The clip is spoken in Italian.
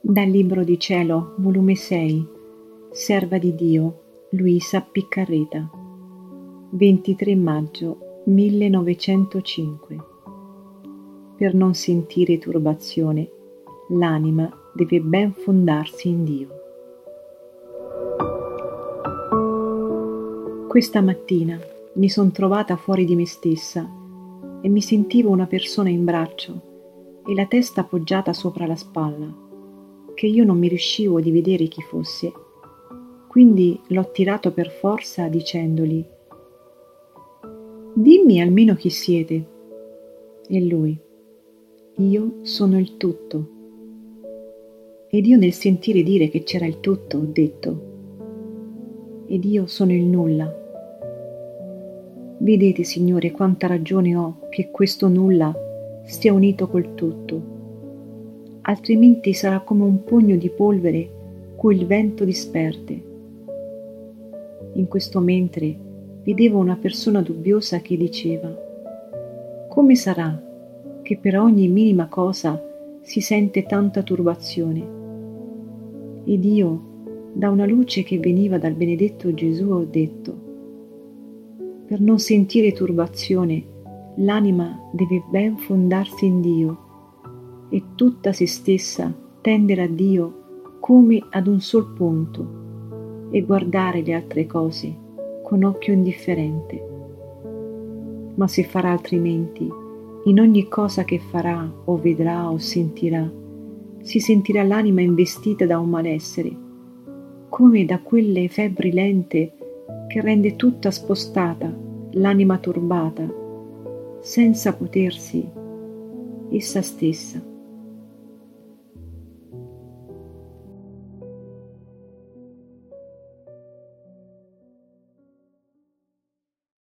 Dal Libro di Cielo, volume 6, Serva di Dio, Luisa Piccarreta, 23 maggio 1905. Per non sentire turbazione, l'anima deve ben fondarsi in Dio. Questa mattina mi son trovata fuori di me stessa e mi sentivo una persona in braccio e la testa appoggiata sopra la spalla che io non mi riuscivo di vedere chi fosse. Quindi l'ho tirato per forza dicendogli Dimmi almeno chi siete. E lui Io sono il tutto. Ed io nel sentire dire che c'era il tutto ho detto Ed io sono il nulla. Vedete, Signore, quanta ragione ho che questo nulla stia unito col tutto altrimenti sarà come un pugno di polvere cui il vento disperde. In questo mentre vedevo una persona dubbiosa che diceva Come sarà che per ogni minima cosa si sente tanta turbazione? Ed io, da una luce che veniva dal benedetto Gesù, ho detto Per non sentire turbazione, l'anima deve ben fondarsi in Dio e tutta se stessa tendere a Dio come ad un sol punto e guardare le altre cose con occhio indifferente. Ma se farà altrimenti, in ogni cosa che farà o vedrà o sentirà, si sentirà l'anima investita da un malessere, come da quelle febbri lente che rende tutta spostata l'anima turbata, senza potersi essa stessa